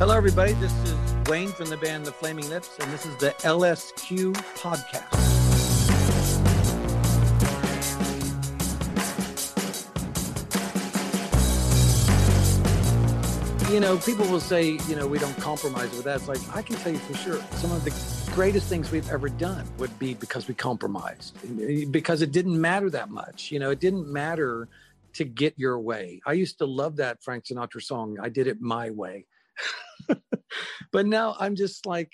Hello, everybody. This is Wayne from the band The Flaming Lips, and this is the LSQ podcast. You know, people will say, you know, we don't compromise with that. It's like, I can tell you for sure, some of the greatest things we've ever done would be because we compromised, because it didn't matter that much. You know, it didn't matter to get your way. I used to love that Frank Sinatra song, I Did It My Way but now I'm just like,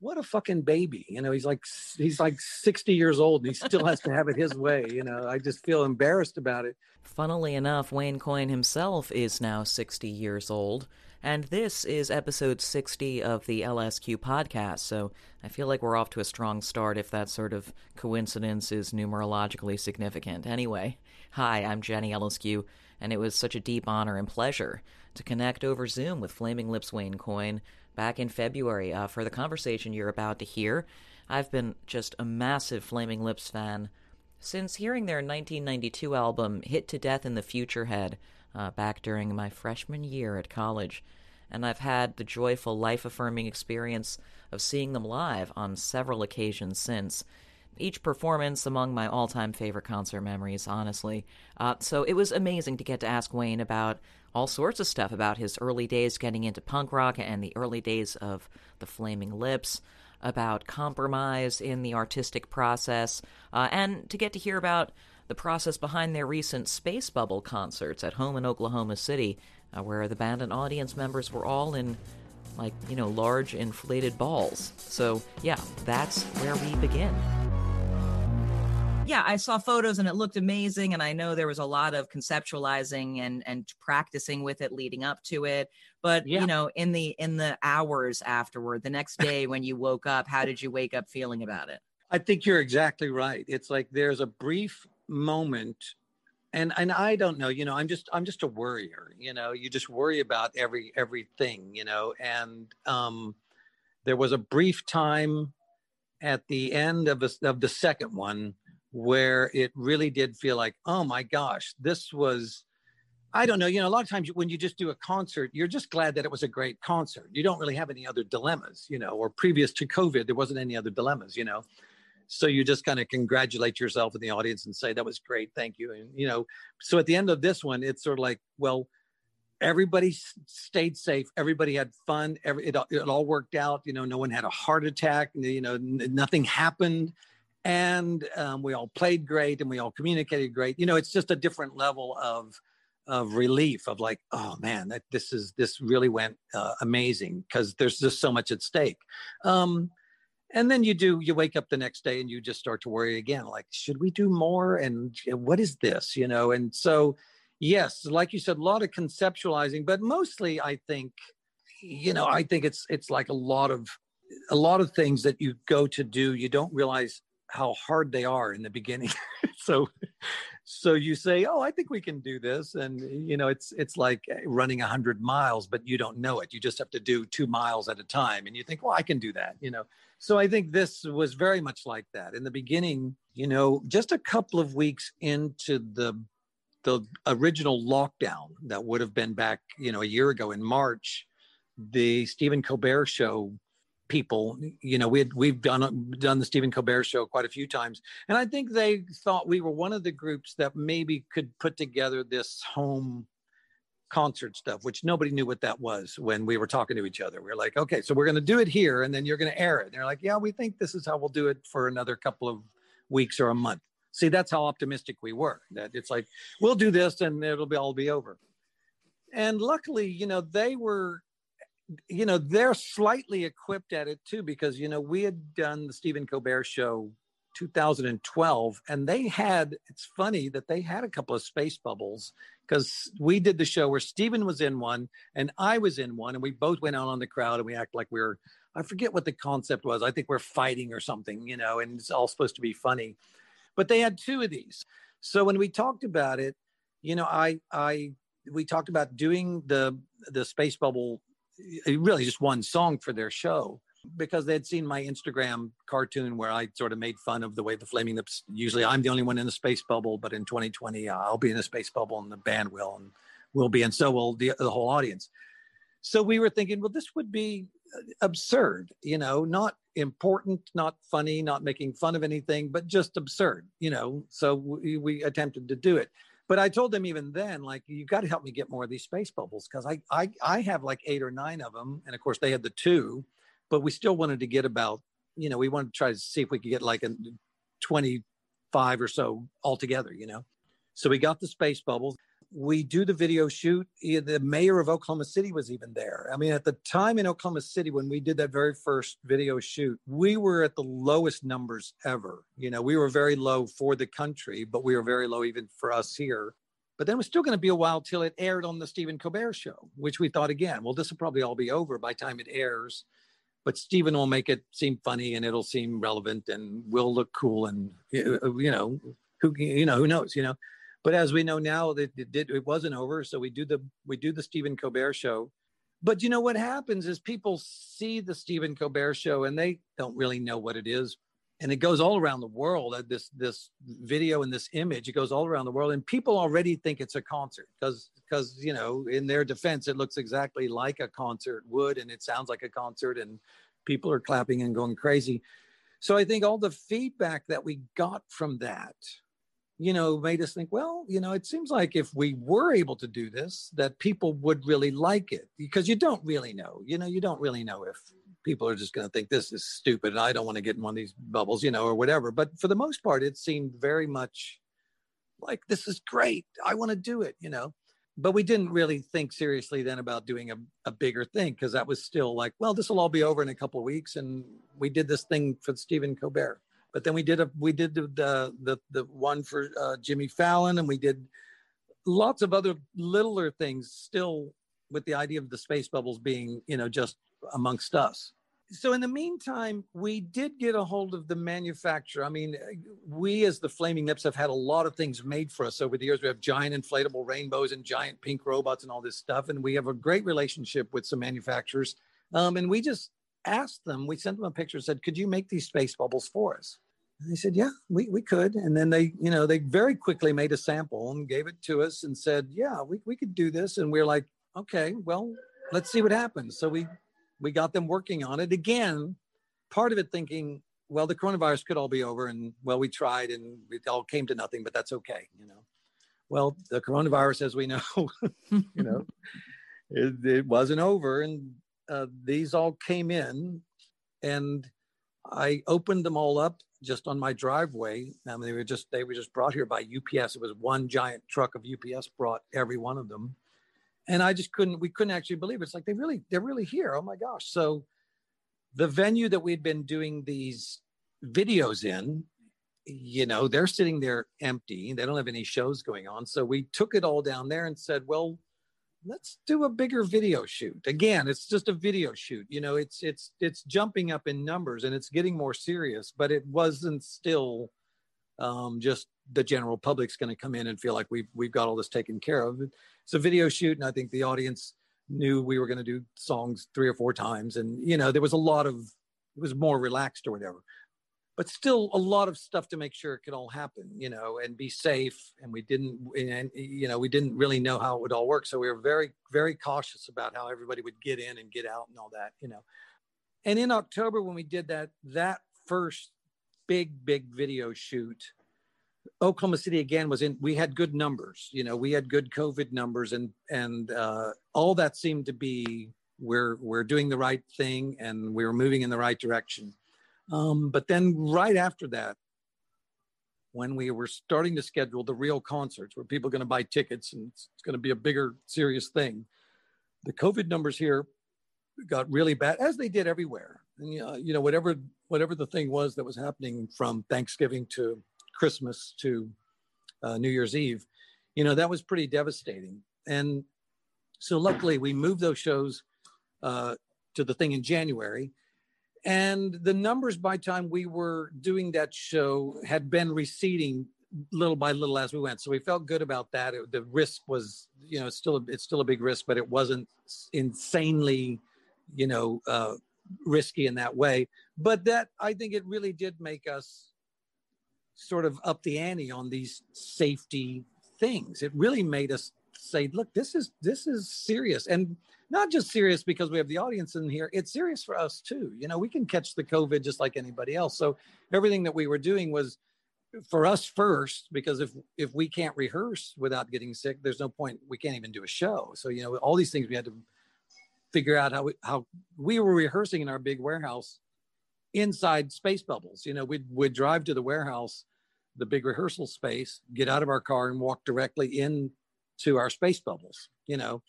what a fucking baby. You know, he's like he's like 60 years old and he still has to have it his way. You know, I just feel embarrassed about it. Funnily enough, Wayne Coyne himself is now 60 years old. And this is episode 60 of the LSQ podcast, so I feel like we're off to a strong start if that sort of coincidence is numerologically significant. Anyway, hi, I'm Jenny Eliscu, and it was such a deep honor and pleasure to connect over Zoom with Flaming Lips Wayne Coyne back in February uh, for the conversation you're about to hear. I've been just a massive Flaming Lips fan since hearing their 1992 album Hit to Death in the Future Head uh, back during my freshman year at college, and I've had the joyful, life affirming experience of seeing them live on several occasions since. Each performance among my all time favorite concert memories, honestly. Uh, so it was amazing to get to ask Wayne about all sorts of stuff about his early days getting into punk rock and the early days of the Flaming Lips, about compromise in the artistic process, uh, and to get to hear about the process behind their recent Space Bubble concerts at home in Oklahoma City, uh, where the band and audience members were all in, like, you know, large inflated balls. So, yeah, that's where we begin. Yeah, I saw photos and it looked amazing. And I know there was a lot of conceptualizing and, and practicing with it leading up to it. But yeah. you know, in the in the hours afterward, the next day when you woke up, how did you wake up feeling about it? I think you're exactly right. It's like there's a brief moment and and I don't know, you know, I'm just I'm just a worrier, you know, you just worry about every everything, you know, and um there was a brief time at the end of, a, of the second one where it really did feel like, oh my gosh, this was I don't know. You know, a lot of times when you just do a concert, you're just glad that it was a great concert. You don't really have any other dilemmas, you know, or previous to COVID, there wasn't any other dilemmas, you know so you just kind of congratulate yourself in the audience and say that was great thank you and you know so at the end of this one it's sort of like well everybody stayed safe everybody had fun every it, it all worked out you know no one had a heart attack you know n- nothing happened and um, we all played great and we all communicated great. You know it's just a different level of of relief of like oh man that this is this really went uh, amazing because there's just so much at stake. Um, and then you do you wake up the next day and you just start to worry again like should we do more? And what is this? You know and so yes like you said a lot of conceptualizing but mostly i think you know i think it's it's like a lot of a lot of things that you go to do you don't realize how hard they are in the beginning. So so you say oh i think we can do this and you know it's it's like eh, running 100 miles but you don't know it. You just have to do two miles at a time and you think well i can do that you know? So i think this was very much like that. In the beginning you know just a couple of weeks into the the original lockdown that would have been back you know a year ago in march the stephen colbert show people. You know, we had, we've done done the Stephen Colbert show quite a few times, and I think they thought we were one of the groups that maybe could put together this home concert stuff, which nobody knew what that was when we were talking to each other. We are like, okay, so we're going to do it here, and then you're going to air it. And they're like, yeah, we think this is how we'll do it for another couple of weeks or a month. See, that's how optimistic we were. That it's like we'll do this, and it'll be all be over. And luckily, you know, they were you know they're slightly equipped at it too because you know we had done the Stephen Colbert show 2012 and they had it's funny that they had a couple of space bubbles because we did the show where Stephen was in one and I was in one and we both went out on the crowd and we act like we are I forget what the concept was. I think we're fighting or something, you know, and it's all supposed to be funny. But they had two of these. So when we talked about it, you know, I I we talked about doing the the space bubble really just one song for their show because they had seen my Instagram cartoon where I sort of made fun of the way the Flaming Lips. Usually, I'm the only one in the space bubble, but in 2020, uh, I'll be in a space bubble, and the band will, and will be, and so will the, the whole audience. So we were thinking, well, this would be uh, absurd, you know, not important, not funny, not making fun of anything, but just absurd, you know. So we, we attempted to do it. But I told them even then, like, you've got to help me get more of these space bubbles because I, I I have like eight or nine of them, and of course they had the two but we still wanted to get about, you know, we wanted to try to see if we could get like a 25 or so altogether, you know. So we got the space bubbles. We do the video shoot. Eh, the mayor of Oklahoma City was even there. I mean, at the time in Oklahoma City, when we did that very first video shoot, we were at the lowest numbers ever. You know, we were very low for the country, but we were very low even for us here. But then it was still going to be a while till it aired on the Stephen Colbert show, which we thought again, well, this will probably all be over by time it airs but Stephen will make it seem funny and it'll seem relevant and we'll look cool and eh, eh, you know who you know who knows you know but as we know now that it, did it wasn't over. So we do the we do the Stephen Colbert show. But you know what happens is people see the Stephen Colbert show and they don't really know what it is. And it goes all around the world uh, this this video and this image. It goes all around the world and people already think it's a concert because because you know in their defense it looks exactly like a concert would and it sounds like a concert and people are clapping and going crazy. So i think all the feedback that we got from that you know made us think well you know it seems like if we were able to do this that people would really like it because you don't really know you know you don't really know if people are just going to think this is stupid and I don't want to get in one of these bubbles, you know, or whatever. But for the most part, it seemed very much like this is great. I want to do it, you know. But we didn't really think seriously then about doing a, a bigger thing because that was still like, well, this will all be over in a couple of weeks. And we did this thing for Stephen Colbert. But then we did a we did the the the, the one for uh, Jimmy Fallon, and we did lots of other littler things still with the idea of the space bubbles being you know just amongst us so in the meantime, we did get a hold of the manufacturer. I mean, we as the Flaming Lips have had a lot of things made for us over the years. We have giant inflatable rainbows and giant pink robots and all this stuff, and we have a great relationship with some manufacturers. Um, and we just asked them. We sent them a picture. Said, "Could you make these space bubbles for us?" And they said, "Yeah, we we could." And then they, you know, they very quickly made a sample and gave it to us and said, "Yeah, we we could do this." And we're like, "Okay, well, let's see what happens." So we we got them working on it again. Part of it thinking, well, the coronavirus could all be over, and well, we tried, and it all came to nothing, but that's okay, you know. Well, the coronavirus, as we know, you know, it, it, wasn't over, and uh, these all came in, and I opened them all up just on my driveway. I mean, they were just they were just brought here by UPS. It was one giant truck of UPS brought every one of them and I just couldn't, we couldn't actually believe it. It's like they really, they're really here. Oh my gosh. So the venue that we'd been doing these videos in, you know, they're sitting there empty. They don't have any shows going on. So we took it all down there and said, well, let's do a bigger video shoot. Again, it's just a video shoot. You know, it's it's it's jumping up in numbers and it's getting more serious, but it wasn't still um, just the general public's going to come in and feel like we've we've got all this taken care of. It's a video shoot, and I think the audience knew we were going to do songs three or four times, and you know there was a lot of it was more relaxed or whatever, but still a lot of stuff to make sure it could all happen, you know, and be safe. And we didn't, and you know, we didn't really know how it would all work, so we were very very cautious about how everybody would get in and get out and all that, you know. And in October when we did that that first big big video shoot Oklahoma City again was in. We had good numbers. You know, we had good COVID numbers, and and uh, all that seemed to be we're we're doing the right thing and we were moving in the right direction. Um, but then right after that, when we were starting to schedule the real concerts where people are going to buy tickets and it's, it's going to be a bigger, serious thing, the COVID numbers here got really bad, as they did everywhere. and you know, you know whatever whatever the thing was that was happening from Thanksgiving to Christmas to uh, New Year's Eve, you know that was pretty devastating. And so luckily we moved those shows uh, to the thing in January. And the numbers by time we were doing that show had been receding little by little as we went. So we felt good about that. It, the risk was, you know, still a, it's still a big risk, but it wasn't insanely, you know, uh, risky in that way. But that I think it really did make us sort of up the ante on these safety things. It really made us say, look, this is this is serious, and not just serious because we have the audience in here. It's serious for us too. You know, we can catch the COVID just like anybody else. So everything that we were doing was for us first because if if we can't rehearse without getting sick there's no point we can't even do a show so you know all these things we had to figure out how we how we were rehearsing in our big warehouse inside space bubbles you know we'd, we'd drive to the warehouse the big rehearsal space get out of our car and walk directly in to our space bubbles you know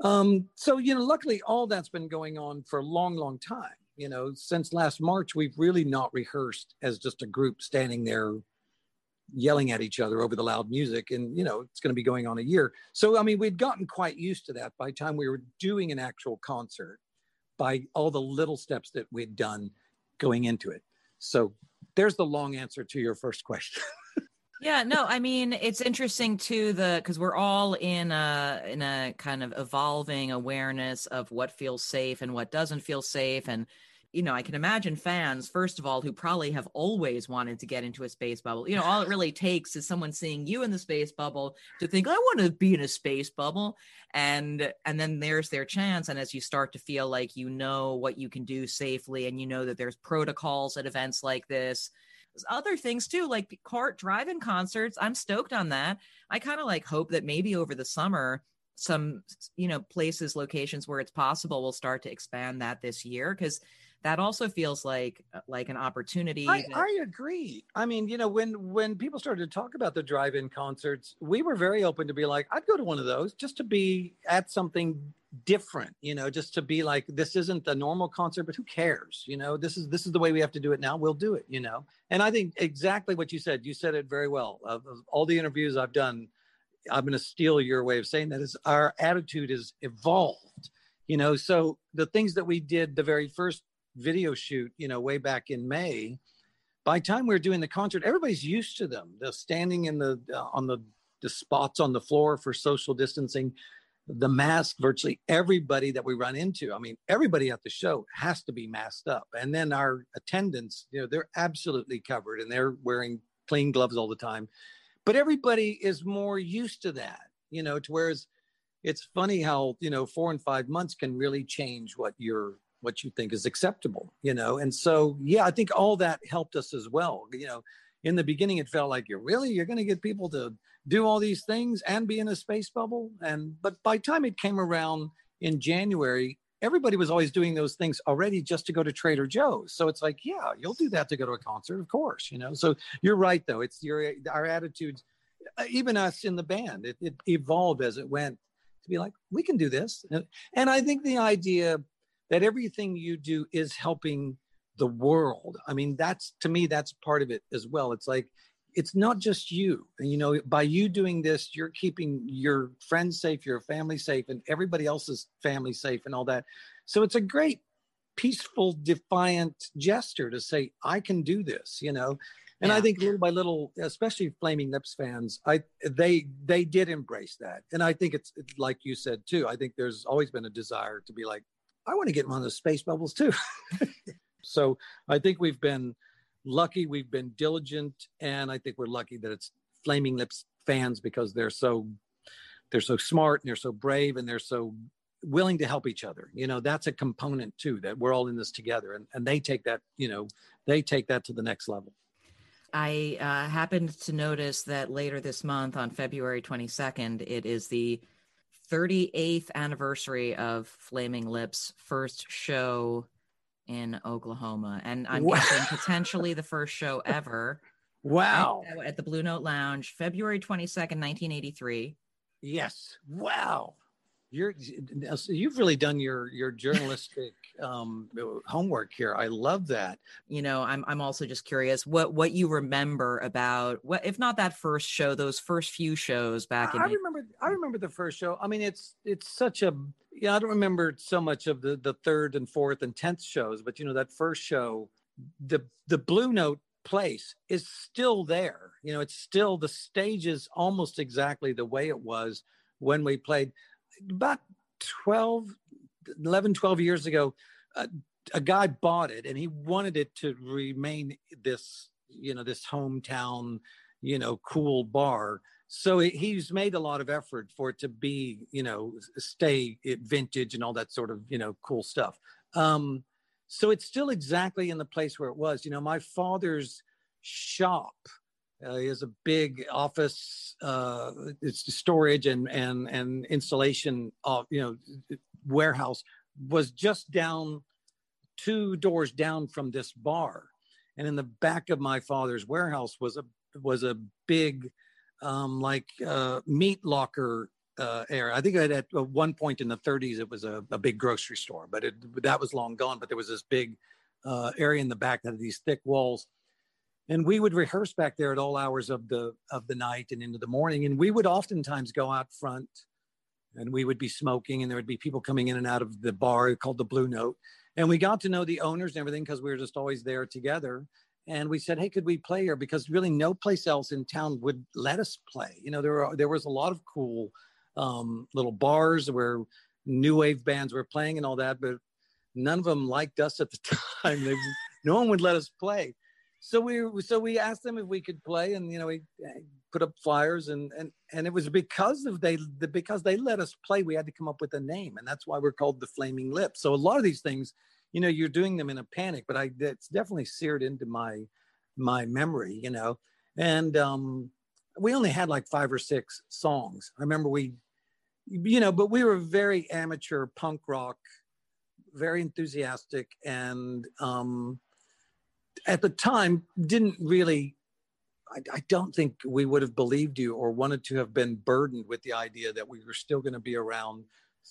um so you know luckily all that's been going on for a long long time you know, since last March, we've really not rehearsed as just a group standing there yelling at each other over the loud music. And, you know, it's going to be going on a year. So, I mean, we'd gotten quite used to that by the time we were doing an actual concert, by all the little steps that we'd done going into it. So, there's the long answer to your first question. yeah no i mean it's interesting too the because we're all in a in a kind of evolving awareness of what feels safe and what doesn't feel safe and you know i can imagine fans first of all who probably have always wanted to get into a space bubble. You know all it really takes is someone seeing you in the space bubble to think i want to be in a space bubble and and then there's their chance and as you start to feel like you know what you can do safely and you know that there's protocols at events like this other things too, like cart drive-in concerts. I'm stoked on that. I kind of like hope that maybe over the summer, some you know places, locations where it's possible, will start to expand that this year because that also feels like uh, like an opportunity. I, that- I, agree. I mean, you know, when when people started to talk about the drive-in concerts, we were very open to be like, I'd go to one of those just to be at something different you know just to be like this isn't the normal concert but who cares you know? This is this is the way we have to do it now. We'll do it you know? And i think exactly what you said. You said it very well. Of, of all the interviews i've done i'm going to steal your way of saying that is our attitude is evolved you know? So the things that we did the very first video shoot you know way back in may by time we are doing the concert everybody's used to them. The standing in the uh, on the the spots on the floor for social distancing the mask virtually everybody that we run into i mean everybody at the show has to be masked up. And then our attendants you know they're absolutely covered and they're wearing clean gloves all the time. But everybody is more used to that you know to whereas it's funny how you know four and five months can really change what you're what you think is acceptable you know? And so yeah i think all that helped us as well you know in the beginning it felt like you're really you're going to get people to do all these things and be in a space bubble. And but by time it came around in January, everybody was always doing those things already just to go to Trader Joe's. So it's like, yeah, you'll do that to go to a concert, of course, you know. So you're right though. It's your our attitudes, uh, even us in the band, it, it evolved as it went to be like, we can do this. And, and I think the idea that everything you do is helping the world. I mean, that's to me, that's part of it as well. It's like it's not just you And, you know by you doing this you're keeping your friends safe your family safe and everybody else's family safe and all that so it's a great peaceful defiant gesture to say i can do this you know and yeah. i think little by little especially flaming lips fans i they they did embrace that and i think it's like you said too i think there's always been a desire to be like i want to get one of those space bubbles too so i think we've been lucky we've been diligent and i think we're lucky that it's flaming lips fans because they're so they're so smart and they're so brave and they're so willing to help each other. You know that's a component too that we're all in this together and, and they take that you know they take that to the next level. I uh, happened to notice that later this month on february 22nd it is the 38th anniversary of flaming lips first show in Oklahoma, and I'm wow. guessing potentially the first show ever. Wow! At the Blue Note Lounge, February 22nd, 1983. Yes. Wow. you're you've really done your your journalistic um, homework here. I love that. You know, I'm I'm also just curious what what you remember about what if not that first show, those first few shows back in. I remember I remember the first show. I mean, it's it's such a yeah. I don't remember so much of the the third and fourth and tenth shows, but you know that first show, the the Blue Note place is still there. You know, it's still the stage is almost exactly the way it was when we played about 12, 11, 12 years ago, a guy bought it and he wanted it to remain this, you know, this hometown, you know, cool bar. So he's made a lot of effort for it to be, you know, stay vintage and all that sort of, you know, cool stuff. Um, so it's still exactly in the place where it was. You know, my father's shop uh, has a big office, uh, it's storage and and and installation of you know warehouse was just down two doors down from this bar, and in the back of my father's warehouse was a was a big um, like uh, meat locker uh, area. I think at one point in the 30s it was a, a big grocery store, but it, that was long gone. But there was this big uh, area in the back that had these thick walls and we would rehearse back there at all hours of the of the night and into the morning and we would oftentimes go out front and we would be smoking and there would be people coming in and out of the bar called the blue note and we got to know the owners and everything because we were just always there together and we said hey could we play here? Because really no place else in town would let us play. You know there were there was a lot of cool um, little bars where new wave bands were playing and all that but none of them liked us at the time. They, no one would let us play. So we so we asked them if we could play and you know we eh, put up flyers and and and it was because of they the, because they let us play we had to come up with a name and that's why we're called the flaming lips. So a lot of these things you know you're doing them in a panic but i it's definitely seared into my my memory you know? And um we only had like five or six songs. I remember we you know but we were very amateur punk rock very enthusiastic and um at the time didn't really I, I, don't think we would have believed you or wanted to have been burdened with the idea that we were still going to be around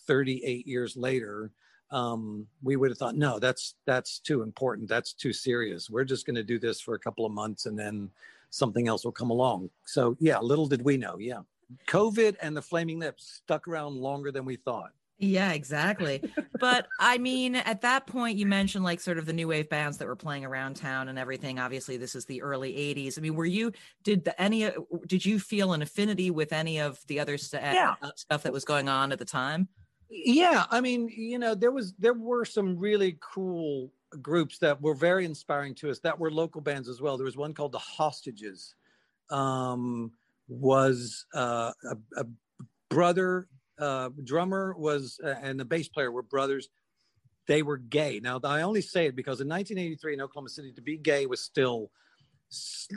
38 years later um, we would have thought no that's that's too important that's too serious we're just going to do this for a couple of months and then something else will come along so yeah little did we know yeah covid and the flaming lips stuck around longer than we thought yeah, exactly. but I mean, at that point, you mentioned like sort of the new wave bands that were playing around town and everything. Obviously, this is the early '80s. I mean, were you did the, any did you feel an affinity with any of the other st- yeah. Uh, stuff that was going on at the time? Yeah, I mean, you know, there was there were some really cool groups that were very inspiring to us that were local bands as well. There was one called the Hostages. Um, was uh, a, a brother uh, drummer was uh, and the bass player were brothers. They were gay. Now I only say it because in 1983 in Oklahoma City, to be gay was still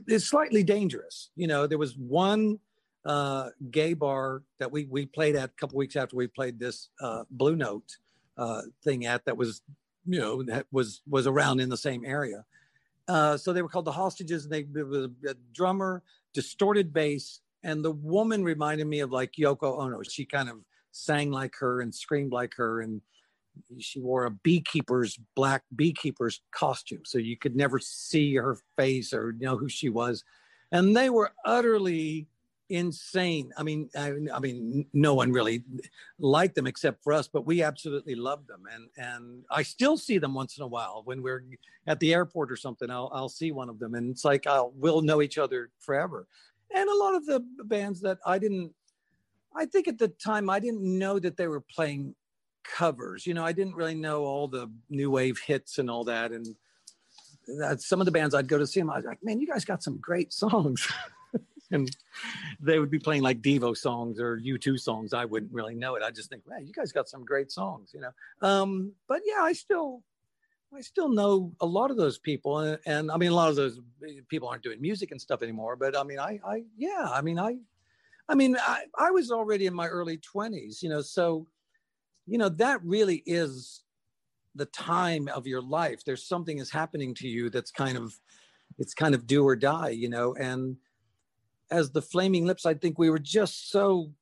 is slightly dangerous. You know, there was one uh, gay bar that we we played at a couple weeks after we played this uh, Blue Note uh, thing at that was you know that was was around in the same area. Uh, so they were called the Hostages, and they it was a drummer, distorted bass, and the woman reminded me of like Yoko Ono. She kind of sang like her and screamed like her and she wore a beekeeper's black beekeeper's costume so you could never see her face or know who she was and they were utterly insane i mean I, I, mean no one really liked them except for us but we absolutely loved them and and i still see them once in a while when we're at the airport or something i'll, I'll see one of them and it's like i'll we'll know each other forever and a lot of the bands that I didn't, I think at the time I didn't know that they were playing covers. You know, I didn't really know all the new wave hits and all that. And that some of the bands I'd go to see them, I was like, man, you guys got some great songs. and they would be playing like Devo songs or U2 songs. I wouldn't really know it. I just think, man, you guys got some great songs, you know. Um, but yeah, I still I still know a lot of those people, and, and, I mean, a lot of those people aren't doing music and stuff anymore. But I mean, I, I, yeah, I mean, I, I mean, I, I was already in my early twenties, you know, so, you know, that really is the time of your life. There's something is happening to you that's kind of, it's kind of do or die, you know, and as the Flaming Lips, I think we were just so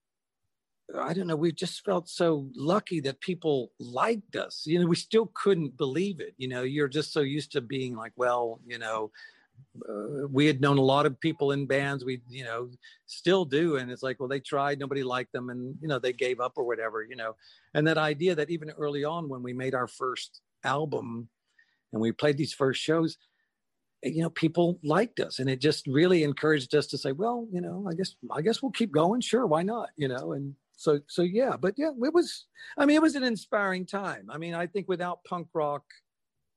I don't know, we just felt so lucky that people liked us. You know, we still couldn't believe it. You know, you're just so used to being like, well, you know, uh, we had known a lot of people in bands we you know still do and it's like well they tried nobody liked them and you know they gave up or whatever you know and that idea that even early on when we made our first album and we played these first shows you know people liked us and it just really encouraged us to say well you know i guess i guess we'll keep going. Sure why not? You know and so so yeah but yeah it was i mean it was an inspiring time. I mean i think without punk rock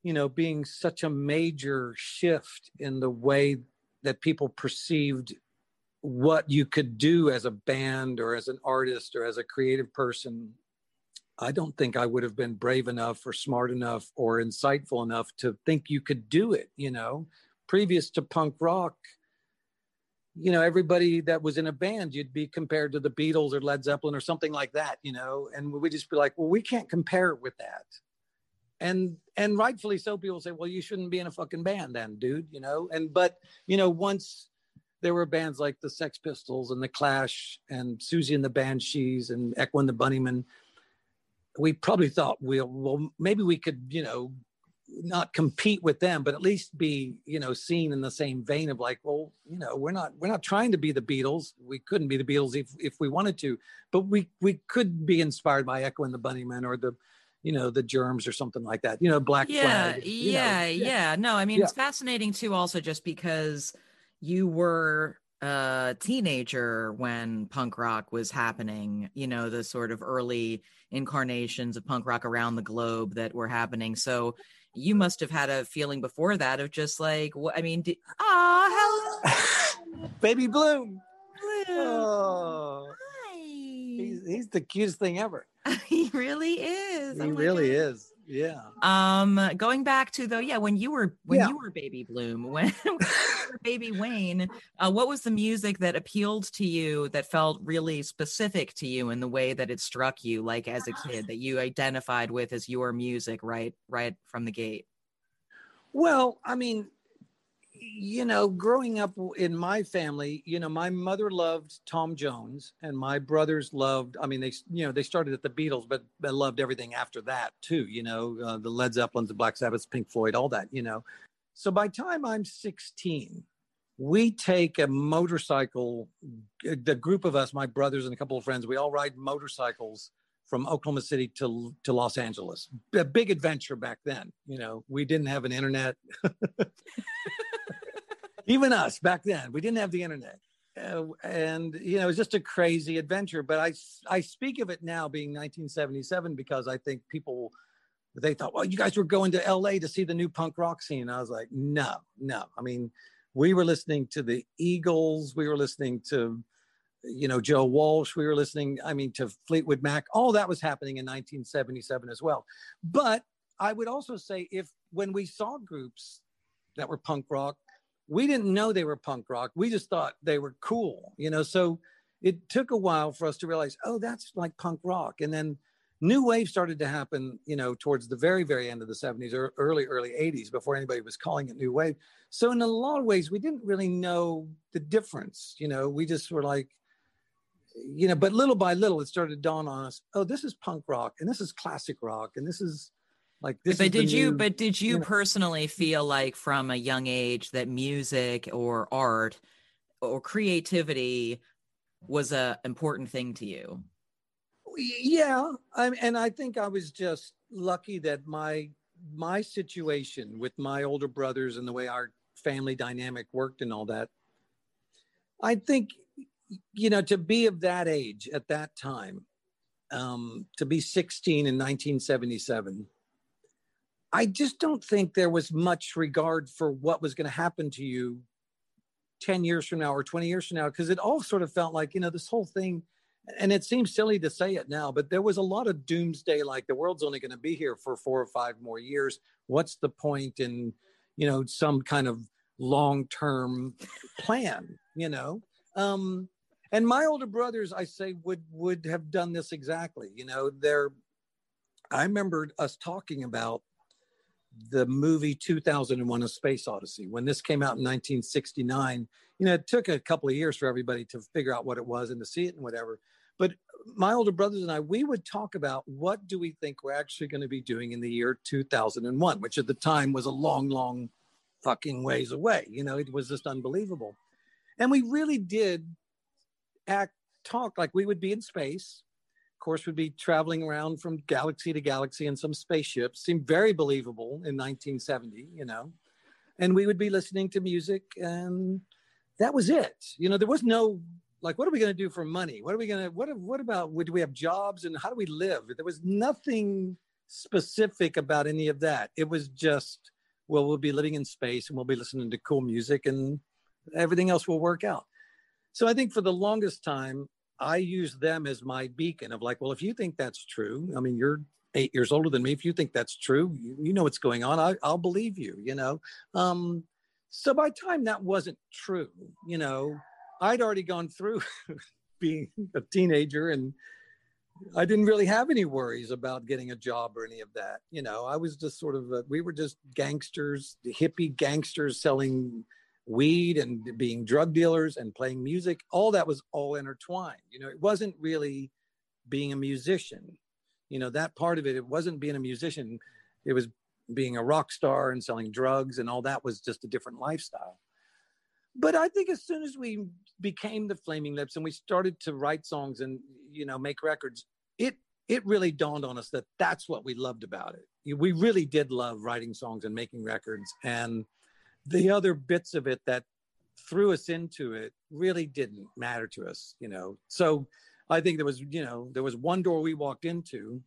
you know being such a major shift in the way that people perceived what you could do as a band or as an artist or as a creative person i don't think i would have been brave enough or smart enough or insightful enough to think you could do it you know? Previous to punk rock you know everybody that was in a band you'd be compared to the beatles or led zeppelin or something like that you know? And we'd just be like well we can't compare it with that. And and rightfully so people say well you shouldn't be in a fucking band then dude you know? And but you know once there were bands like the sex pistols and the clash and Siouxsie and the banshees and echo and the bunnymen we probably thought well, well maybe we could you know not compete with them but at least be you know seen in the same vein of like well you know we're not we're not trying to be the beatles we couldn't be the beatles if if we wanted to but we we could be inspired by echo and the bunnymen or the you know the germs or something like that you know black yeah flag, yeah, know. yeah no i mean Yeah. it's fascinating too also just because you were a teenager when punk rock was happening you know the sort of early incarnations of punk rock around the globe that were happening so you must have had a feeling before that of just like what i mean ah hello baby bloom Blue. oh Hi. he's, he's the cutest thing ever he really is. he Oh really God. is yeah Um, going back to though, yeah, when you were when Yeah. you were Baby Bloom, when you Baby Wayne, uh, what was the music that appealed to you that felt really specific to you in the way that it struck you, like as a kid, that you identified with as your music, right, right from the gate? Well, I mean, you know, growing up in my family, you know, my mother loved Tom Jones and my brothers loved, I mean, they, you know, they started at the Beatles, but they loved everything after that too, you know, uh, the Led Zeppelins, the Black Sabbaths, Pink Floyd, all that, you know. So by time I'm 16, we take a motorcycle, the group of us, my brothers and a couple of friends, we all ride motorcycles from Oklahoma City to to Los Angeles. A big adventure back then. You know, we didn't have an internet. Even us back then, we didn't have the internet. Uh, and you know, it was just a crazy adventure. But I I speak of it now being 1977 because I think people they thought, well, you guys were going to LA to see the new punk rock scene. I was like, no, no. I mean, we were listening to the Eagles. We were listening to you know Joe Walsh. We were listening, I mean, to Fleetwood Mac. All that was happening in 1977 as well. But I would also say, if when we saw groups that were punk rock, we didn't know they were punk rock. We just thought they were cool, you know. So it took a while for us to realize, oh, that's like punk rock. And then new wave started to happen, you know, towards the very, very end of the 70s or early, early 80s before anybody was calling it new wave. So in a lot of ways, we didn't really know the difference. You know, we just were like, you know, but little by little, it started to dawn on us. Oh, this is punk rock, and this is classic rock, and this is like this. but did you new- but did you you know. personally feel like from a young age that music or art or creativity was a important thing to you? yeah I, and i think i was just lucky that my my situation with my older brothers and the way our family dynamic worked and all that i think you know to be of that age at that time um, to be 16 in 1977 i just don't think there was much regard for what was going to happen to you 10 years from now or 20 years from now because it all sort of felt like you know this whole thing and it seems silly to say it now, but there was a lot of doomsday, like the world's only going to be here for four or five more years. What's the point in, you know, some kind of long-term plan, you know? Um, and my older brothers, I say, would would have done this exactly. You know, they're. I remember us talking about the movie 2001: A Space Odyssey when this came out in 1969. You know, it took a couple of years for everybody to figure out what it was and to see it and whatever. But my older brothers and I, we would talk about what do we think we're actually going to be doing in the year 2001, which at the time was a long, long fucking ways away. You know, it was just unbelievable. And we really did act, talk like we would be in space. Course, we'd be traveling around from galaxy to galaxy in some spaceship. Seemed very believable in 1970, you know. And we would be listening to music, and that was it. You know, there was no like, what are we going to do for money? What are we going to, what, what about, do we have jobs and how do we live? There was nothing specific about any of that. It was just, well, we'll be living in space and we'll be listening to cool music and everything else will work out. So I think for the longest time, I used them as my beacon of like, well, if you think that's true, I mean, you're eight years older than me. If you think that's true, you, you know what's going on. I, will believe you, you know? Um, so by time that wasn't true, you know, I'd already gone through being a teenager and I didn't really have any worries about getting a job or any of that. You know, I was just sort of, a, we were just gangsters, hippie gangsters selling weed and being drug dealers and playing music. All that was all intertwined. You know, it wasn't really being a musician. You know, that part of it, it wasn't being a musician. It was being a rock star and selling drugs and all that was just a different lifestyle. But I think as soon as we became the Flaming Lips and we started to write songs and you know make records, it it really dawned on us that that's what we loved about it. We really did love writing songs and making records, and the other bits of it that threw us into it really didn't matter to us, you know. So I think there was, you know, there was one door we walked into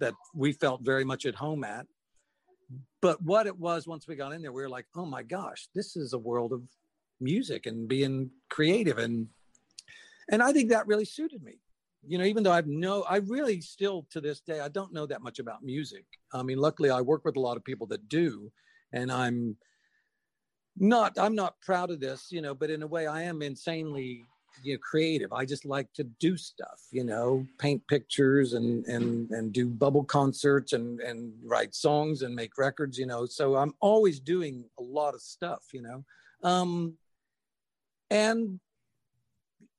that we felt very much at home at. But what it was once we got in there, we were like, oh my gosh, this is a world of music and being creative and and I think that really suited me. You know, even though I've no, I really still to this day I don't know that much about music. I mean, luckily I work with a lot of people that do, and I'm not I'm not proud of this, you know, but in a way I am insanely you know creative. I just like to do stuff, you know, paint pictures and and and do bubble concerts and and write songs and make records, you know. So I'm always doing a lot of stuff, you know. Um, and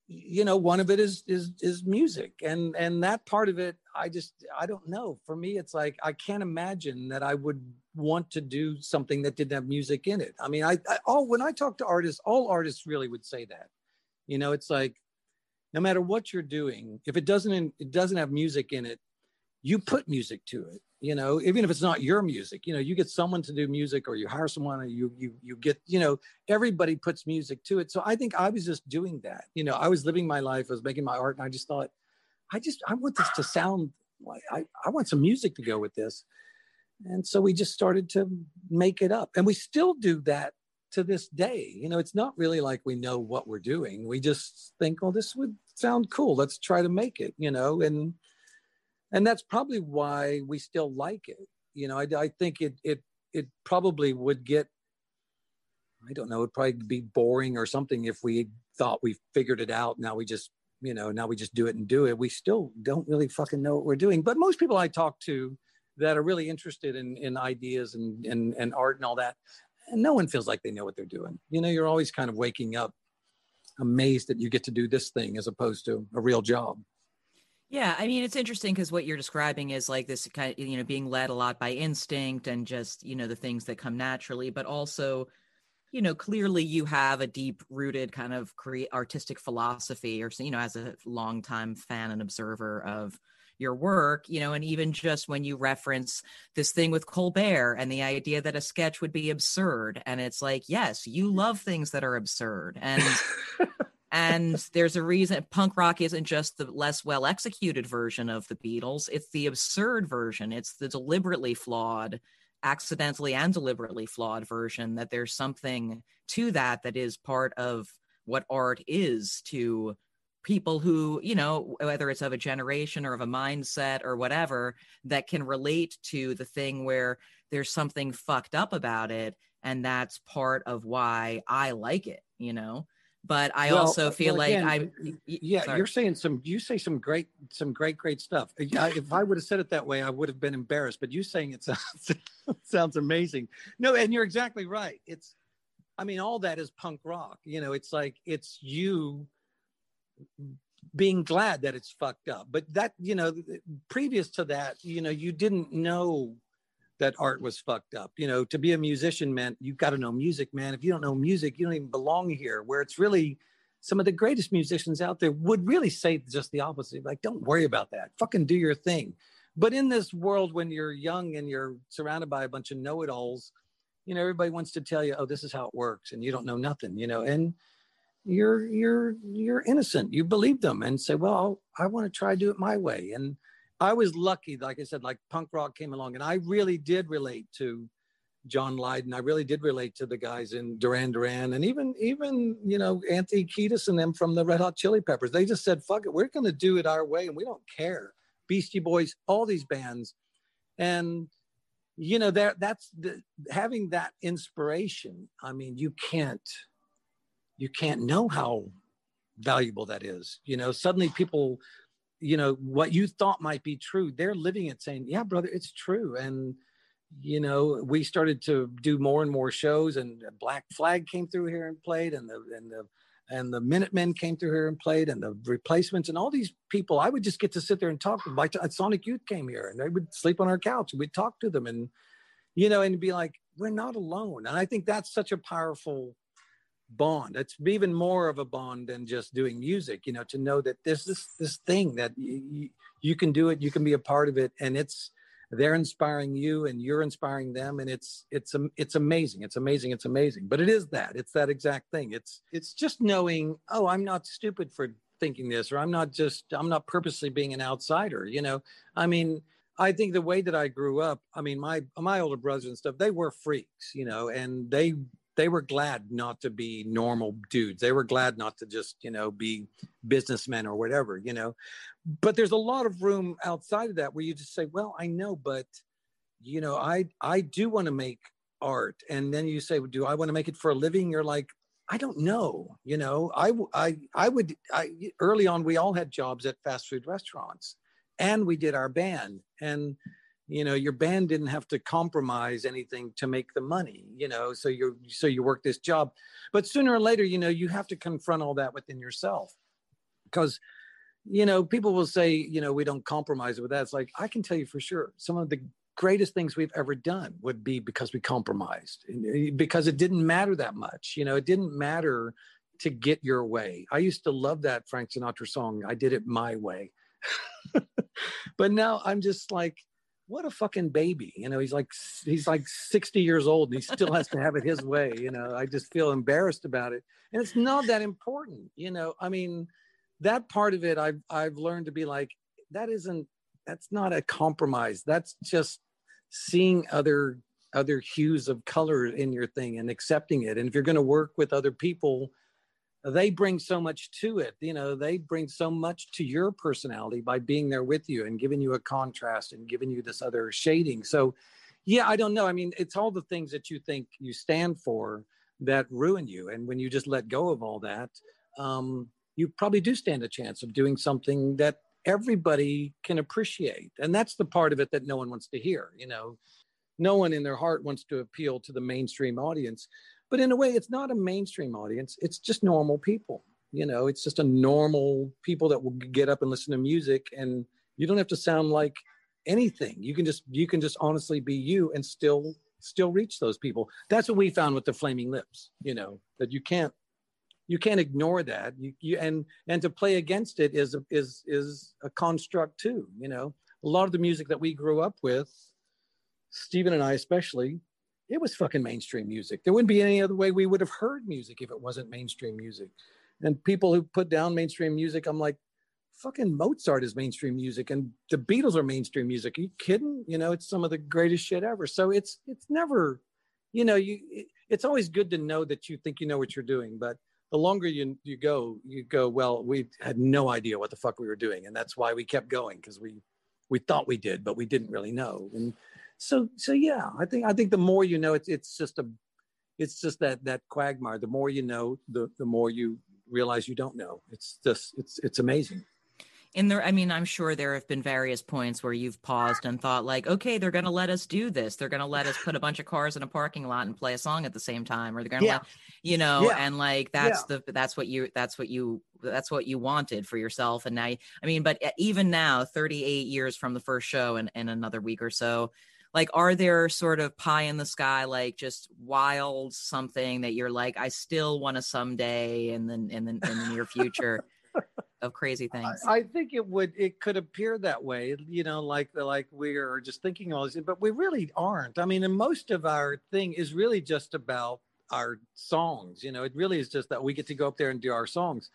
you know one of it is is is music and and that part of it i just i don't know for me it's like i can't imagine that i would want to do something that didn't have music in it. I mean i, I all when i talk to artists all artists really would say that. You know it's like no matter what you're doing if it doesn't it doesn't have music in it you put music to it you know even if it's not your music. You know you get someone to do music or you hire someone or you you you get you know everybody puts music to it. So i think i was just doing that. You know i was living my life i was making my art and i just thought i just i want this to sound like i, I want some music to go with this and so we just started to make it up and we still do that to this day you know it's not really like we know what we're doing we just think oh this would sound cool let's try to make it you know and and that's probably why we still like it. You know, I, I think it it it probably would get I don't know, it'd probably be boring or something if we thought we figured it out. Now we just, you know, now we just do it and do it. We still don't really fucking know what we're doing. But most people I talk to that are really interested in, in ideas and, and, and art and all that, and no one feels like they know what they're doing. You know, you're always kind of waking up amazed that you get to do this thing as opposed to a real job. Yeah, I mean it's interesting because what you're describing is like this kind of you know being led a lot by instinct and just you know the things that come naturally, but also you know clearly you have a deep rooted kind of create artistic philosophy, or you know as a longtime fan and observer of your work, you know, and even just when you reference this thing with Colbert and the idea that a sketch would be absurd, and it's like yes, you mm-hmm. love things that are absurd and. and there's a reason punk rock isn't just the less well executed version of the Beatles, it's the absurd version, it's the deliberately flawed, accidentally and deliberately flawed version. That there's something to that that is part of what art is to people who, you know, whether it's of a generation or of a mindset or whatever, that can relate to the thing where there's something fucked up about it. And that's part of why I like it, you know? but I well, also uh, feel well, again, like I. Uh, yeah, sorry. you're saying some. You say some great, some great, great stuff. Uh, if I would have said it that way, I would have been embarrassed. But you saying it sounds sounds amazing. No, and you're exactly right. It's, I mean, all that is punk rock. You know, it's like it's you being glad that it's fucked up. But that, you know, previous to that, you know, you didn't know that art was fucked up. You know, to be a musician meant you've got to know music, man. If you don't know music, you don't even belong here. Where it's really some of the greatest musicians out there would really say just the opposite. Like, don't worry about that. Fucking do your thing. But in this world, when you're young and you're surrounded by a bunch of know-it-alls, you know, everybody wants to tell you, oh, this is how it works, and you don't know nothing, you know, and you're you're you're innocent. You believe them and say, well, I want to try do it my way. And I was lucky, like I said, like punk rock came along, and I really did relate to John Lydon. I really did relate to the guys in Duran Duran, and even even you know Anthony Kiedis and them from the Red Hot Chili Peppers. They just said, "Fuck it, we're going to do it our way, and we don't care." Beastie Boys, all these bands, and you know that that's the having that inspiration. I mean, you can't you can't know how valuable that is. You know, suddenly people, you know, what you thought might be true, they're living it saying, yeah, brother, it's true. And, you know, we started to do more and more shows and Black Flag came through here and played and the, and the, and the Minutemen came through here and played, and the replacements, and all these people. I would just get to sit there and talk. Like Sonic Youth came here, and they would sleep on our couch, and we'd talk to them, and you know, and be like, we're not alone. And I think that's such a powerful bond. It's even more of a bond than just doing music you know to know that there's this this thing that you, you can do it you can be a part of it and it's they're inspiring you and you're inspiring them and it's it's it's amazing it's amazing it's amazing. But it is that it's that exact thing. It's it's just knowing oh i'm not stupid for thinking this or i'm not just i'm not purposely being an outsider you know? I mean i think the way that i grew up i mean my my older brothers and stuff they were freaks you know and they they were glad not to be normal dudes. They were glad not to just, you know, be businessmen or whatever, you know. But there's a lot of room outside of that where you just say, well, I know, but you know, I I do want to make art. And then you say, do I want to make it for a living? You're like, I don't know. You know, I I I would I early on we all had jobs at fast food restaurants and we did our band and you know your band didn't have to compromise anything to make the money you know so you so you work this job. But sooner or later you know you have to confront all that within yourself. Because you know people will say you know we don't compromise with that. It's like i can tell you for sure some of the greatest things we've ever done would be because we compromised eh, because it didn't matter that much you know it didn't matter to get your way. I used to love that frank sinatra song i did it my way. But now i'm just like what a fucking baby. You know, he's like he's like 60 years old and he still has to have it his way. You know, I just feel embarrassed about it. And it's not that important. You know, I mean, that part of it I've I've learned to be like, that isn't that's not a compromise. That's just seeing other other hues of color in your thing and accepting it. And if you're going to work with other people they bring so much to it you know they bring so much to your personality by being there with you and giving you a contrast and giving you this other shading. So yeah i don't know. I mean it's all the things that you think you stand for that ruin you. And when you just let go of all that um, you probably do stand a chance of doing something that everybody can appreciate. And that's the part of it that no one wants to hear you know. No one in their heart wants to appeal to the mainstream audience but in a way it's not a mainstream audience. It's just normal people you know? It's just a normal people that will get up and listen to music and you don't have to sound like anything. You can just you can just honestly be you and still still reach those people. That's what we found with the flaming lips you know that you can't you can't ignore that. You, you and and to play against it is is is a construct too you know? A lot of the music that we grew up with Steven and i especially it was fucking mainstream music. There wouldn't be any other way we would have heard music if it wasn't mainstream music. And people who put down mainstream music, I'm like, fucking Mozart is mainstream music and the Beatles are mainstream music. Are you kidding? You know, it's some of the greatest shit ever. So it's it's never, you know, you it, it's always good to know that you think you know what you're doing, but the longer you you go, you go, well, we had no idea what the fuck we were doing. And that's why we kept going because we we thought we did, but we didn't really know. And so so yeah i think i think the more you know it's it's just a it's just that that quagmire the more you know the the more you realize you don't know it's just it's it's amazing in there i mean i'm sure there have been various points where you've paused and thought like okay they're going to let us do this they're going to let us put a bunch of cars in a parking lot and play a song at the same time or they're going to yeah. let you know yeah. and like that's yeah. the that's what you that's what you that's what you wanted for yourself and now i mean but uh, even now 38 years from the first show and in another week or so like are there sort of pie in the sky like just wild something that you're like i still want to someday in the in the, in the near future of crazy things. I, I, think it would it could appear that way, you know, like like we are just thinking all this, but we really aren't. I mean, and most of our thing is really just about our songs. You know, it really is just that we get to go up there and do our songs.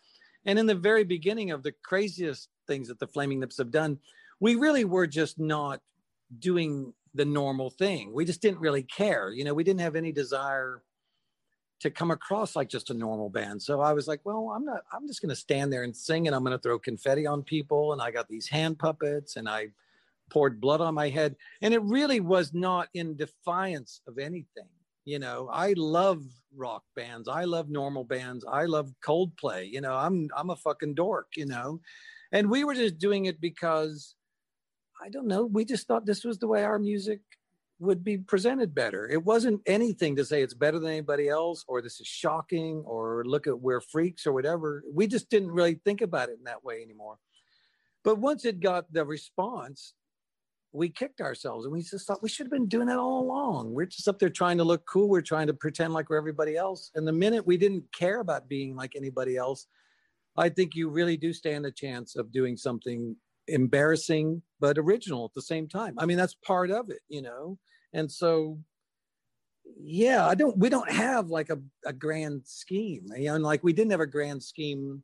And in the very beginning of the craziest things that the Flaming Lips have done, we really were just not doing the normal thing. We just didn't really care. You know, we didn't have any desire to come across like just a normal band. So I was like, well, I'm not, I'm just going to stand there and sing and I'm going to throw confetti on people. And I got these hand puppets and I poured blood on my head. And it really was not in defiance of anything. You know, I love rock bands. I love normal bands. I love Coldplay. You know, I'm, I'm a fucking dork, you know, and we were just doing it because I don't know. We just thought this was the way our music would be presented better. It wasn't anything to say it's better than anybody else or this is shocking or look at we're freaks or whatever. We just didn't really think about it in that way anymore. But once it got the response, we kicked ourselves and we just thought we should have been doing that all along. We're just up there trying to look cool. We're trying to pretend like we're everybody else. And the minute we didn't care about being like anybody else, I think you really do stand a chance of doing something embarrassing but original at the same time. I mean, that's part of it, you know. And so, yeah, I don't. We don't have like a, a grand scheme, you know. Like we didn't have a grand scheme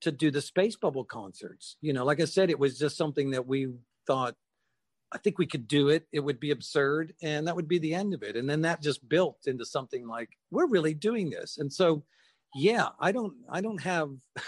to do the space bubble concerts. You know, like I said, it was just something that we thought. I think we could do it. It would be absurd, and that would be the end of it. And then that just built into something like we're really doing this. And so, yeah, I don't. I don't have.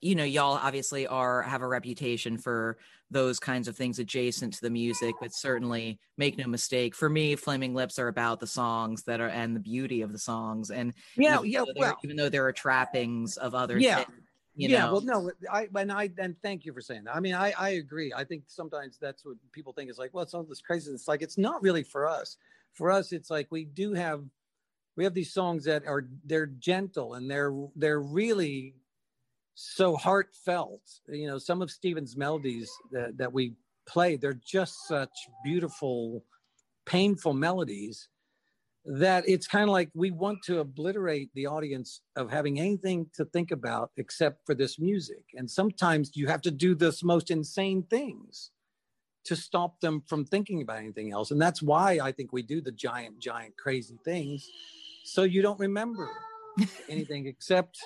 you know y'all obviously are have a reputation for those kinds of things adjacent to the music but certainly make no mistake for me flaming lips are about the songs that are and the beauty of the songs. And yeah yeah well, even though there are trappings of other yeah. things, you yeah know? well no i and i and thank you for saying that. I mean i i agree. I think sometimes that's what people think is like well it's all this crazy. It's like it's not really for us. For us it's like we do have we have these songs that are they're gentle and they're they're really so heartfelt. You know, some of Steven's melodies that, that we play, they're just such beautiful, painful melodies that it's kind of like we want to obliterate the audience of having anything to think about except for this music. And sometimes you have to do this most insane things to stop them from thinking about anything else. And that's why I think we do the giant, giant, crazy things. So you don't remember anything except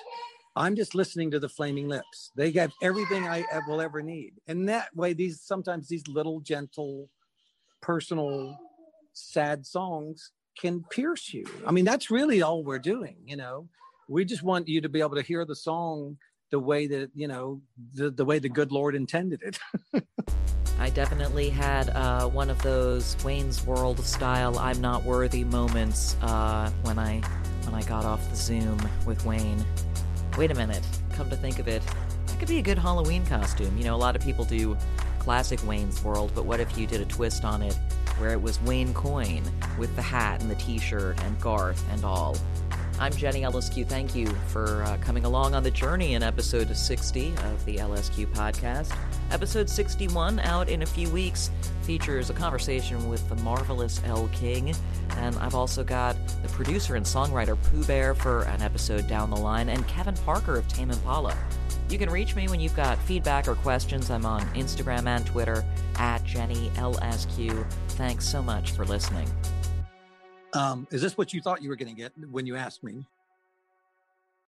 I'm just listening to the Flaming Lips. They have everything I will ever need, and that way, these sometimes these little gentle, personal, sad songs can pierce you. I mean, that's really all we're doing. You know, we just want you to be able to hear the song the way that you know the the way the good Lord intended it. I definitely had uh, one of those Wayne's World style "I'm not worthy" moments uh, when I when I got off the Zoom with Wayne. Wait a minute, come to think of it, that could be a good Halloween costume. You know, a lot of people do classic Wayne's World, but what if you did a twist on it where it was Wayne Coyne with the hat and the t shirt and Garth and all? I'm Jenny Eliscu. Thank you for uh, coming along on the journey in episode 60 of the Eliscu podcast. Episode 61, out in a few weeks, features a conversation with the marvelous Elle King. And I've also got the producer and songwriter Pooh Bear for an episode down the line, and Kevin Parker of Tame Impala. You can reach me when you've got feedback or questions. I'm on Instagram and Twitter at Jenny Eliscu. Thanks so much for listening. Um, is this what you thought you were going to get when you asked me?